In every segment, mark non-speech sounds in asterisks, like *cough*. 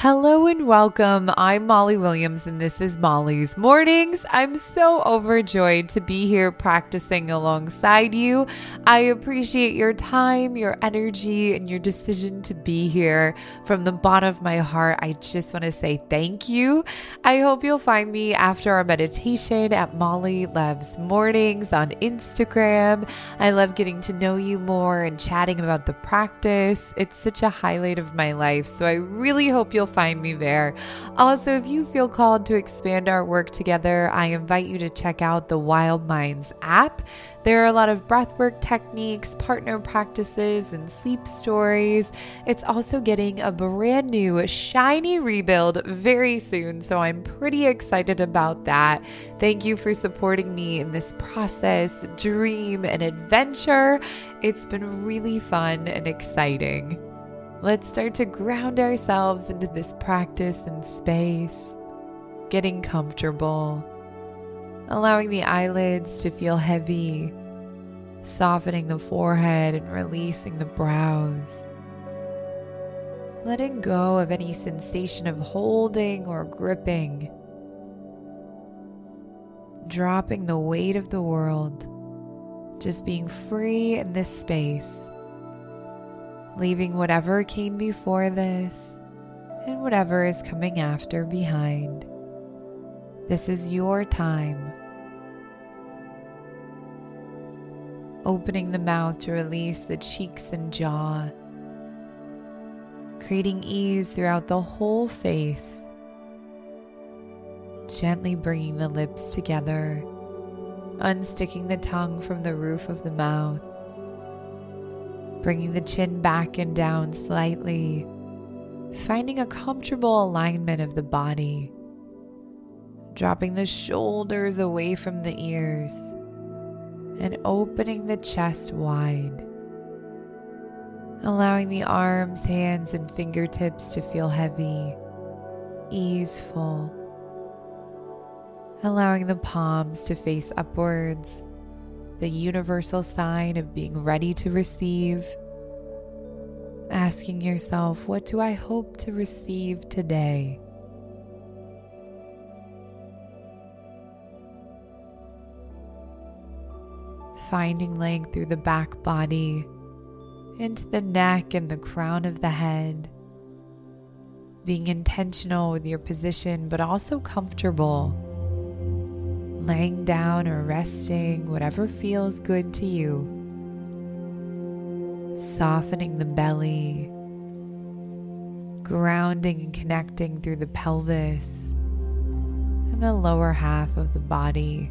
Hello and welcome. I'm Molly Williams, and this is Molly's Mornings. I'm so overjoyed to be here practicing alongside you. I appreciate your time, your energy, and your decision to be here. From the bottom of my heart, I just want to say thank you. I hope you'll find me after our meditation at Molly Loves Mornings on Instagram. I love getting to know you more and chatting about the practice. It's such a highlight of my life, so I really hope you'll find me there. Also, if you feel called to expand our work together, I invite you to check out the Wild Minds app. There are a lot of breathwork techniques, partner practices, and sleep stories. It's also getting a brand new, shiny rebuild very soon, so I'm pretty excited about that. Thank you for supporting me in this process, dream, and adventure. It's been really fun and exciting. Let's start to ground ourselves into this practice and space, getting comfortable, allowing the eyelids to feel heavy, softening the forehead and releasing the brows. Letting go of any sensation of holding or gripping, dropping the weight of the world, just being free in this space leaving whatever came before this and whatever is coming after behind. This is your time. Opening the mouth to release the cheeks and jaw, creating ease throughout the whole face. Gently bringing the lips together, unsticking the tongue from the roof of the mouth bringing the chin back and down slightly, finding a comfortable alignment of the body, dropping the shoulders away from the ears, and opening the chest wide. Allowing the arms, hands, and fingertips to feel heavy, easeful. Allowing the palms to face upwards the universal sign of being ready to receive. Asking yourself, what do I hope to receive today? Finding length through the back body, into the neck and the crown of the head. Being intentional with your position, but also comfortable laying down or resting, whatever feels good to you. Softening the belly, grounding and connecting through the pelvis and the lower half of the body.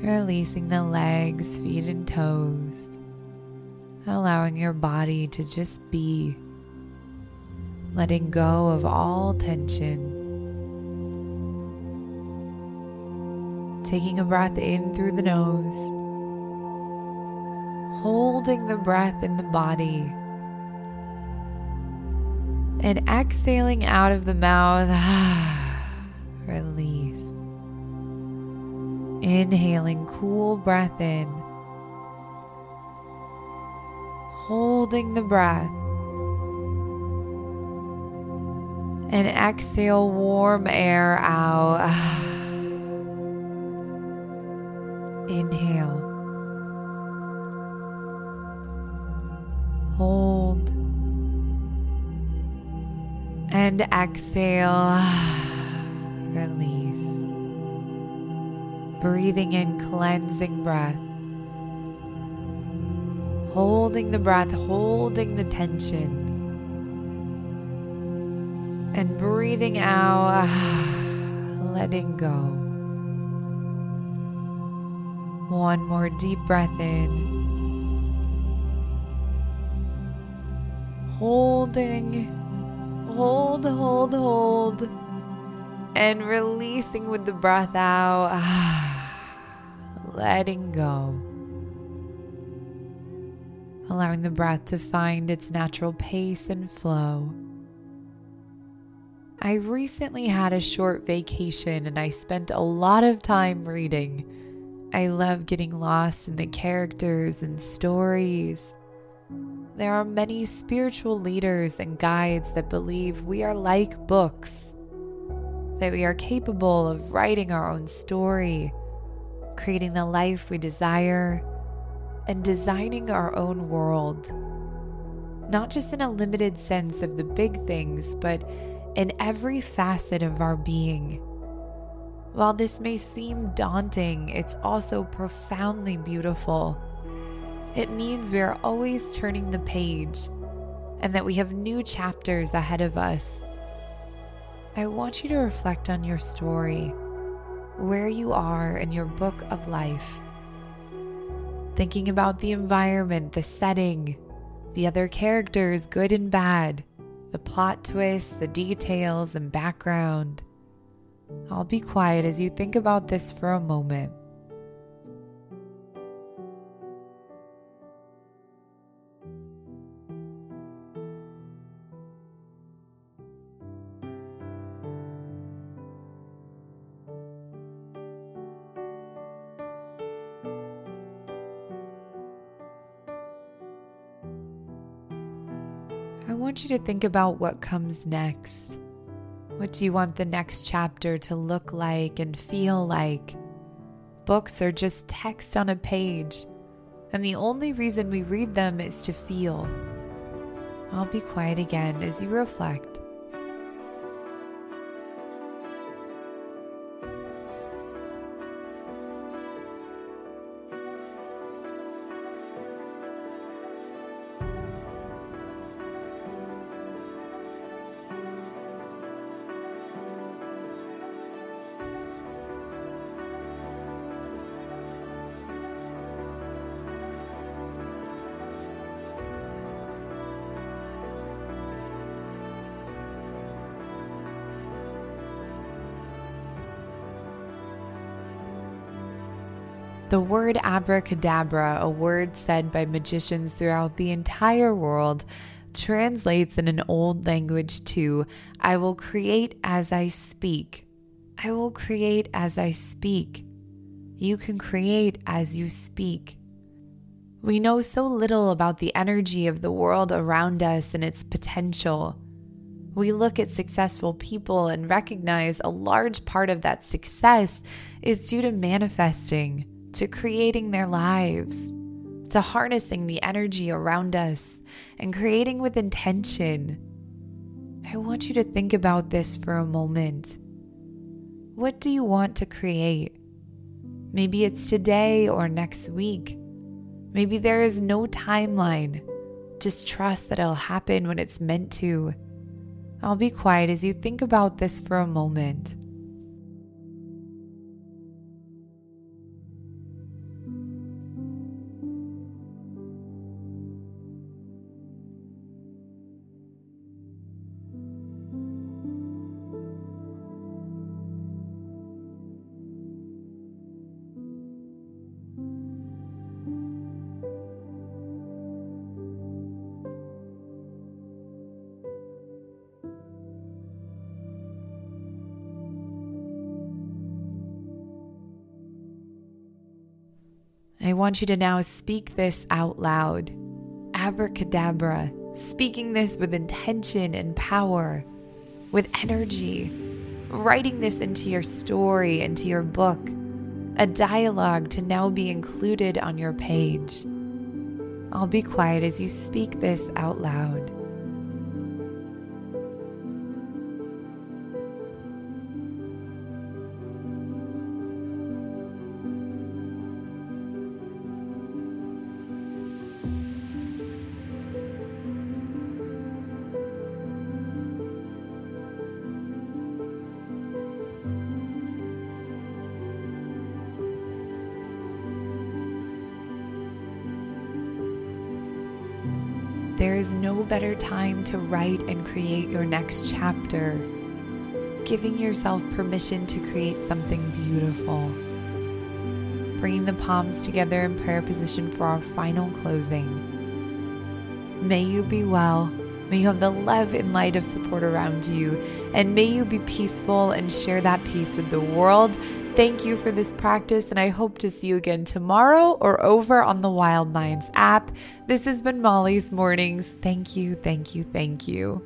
Releasing the legs, feet, and toes, allowing your body to just be, letting go of all tension. Taking a breath in through the nose, holding the breath in the body, and exhaling out of the mouth. *sighs* Release. Inhaling cool breath in, holding the breath. And exhale warm air out. *sighs* And exhale. *sighs* Release. Breathing in cleansing breath. Holding the breath, holding the tension. And breathing out, *sighs* letting go. One more deep breath in. Holding, hold, hold, hold, and releasing with the breath out. *sighs* Letting go. Allowing the breath to find its natural pace and flow. I recently had a short vacation and I spent a lot of time reading. I love getting lost in the characters and stories. There are many spiritual leaders and guides that believe we are like books, that we are capable of writing our own story, creating the life we desire, and designing our own world. Not just in a limited sense of the big things, but in every facet of our being. While this may seem daunting, it's also profoundly beautiful it means we are always turning the page and that we have new chapters ahead of us. I want you to reflect on your story, where you are in your book of life. Thinking about the environment, the setting, the other characters, good and bad, the plot twists, the details, and background. I'll be quiet as you think about this for a moment. Want you to think about what comes next. What do you want the next chapter to look like and feel like? Books are just text on a page, and the only reason we read them is to feel. I'll be quiet again as you reflect. The word abracadabra, a word said by magicians throughout the entire world, translates in an old language to I will create as I speak. I will create as I speak. You can create as you speak. We know so little about the energy of the world around us and its potential. We look at successful people and recognize a large part of that success is due to manifesting to creating their lives, to harnessing the energy around us and creating with intention. I want you to think about this for a moment. What do you want to create? Maybe it's today or next week. Maybe there is no timeline. Just trust that it'll happen when it's meant to. I'll be quiet as you think about this for a moment. I want you to now speak this out loud. Abracadabra, speaking this with intention and power, with energy, writing this into your story, into your book, a dialogue to now be included on your page. I'll be quiet as you speak this out loud. There is no better time to write and create your next chapter. Giving yourself permission to create something beautiful. Bringing the palms together in prayer position for our final closing. May you be well. May you have the love and light of support around you. And may you be peaceful and share that peace with the world Thank you for this practice, and I hope to see you again tomorrow or over on the Wild Minds app. This has been Molly's Mornings. Thank you, thank you, thank you.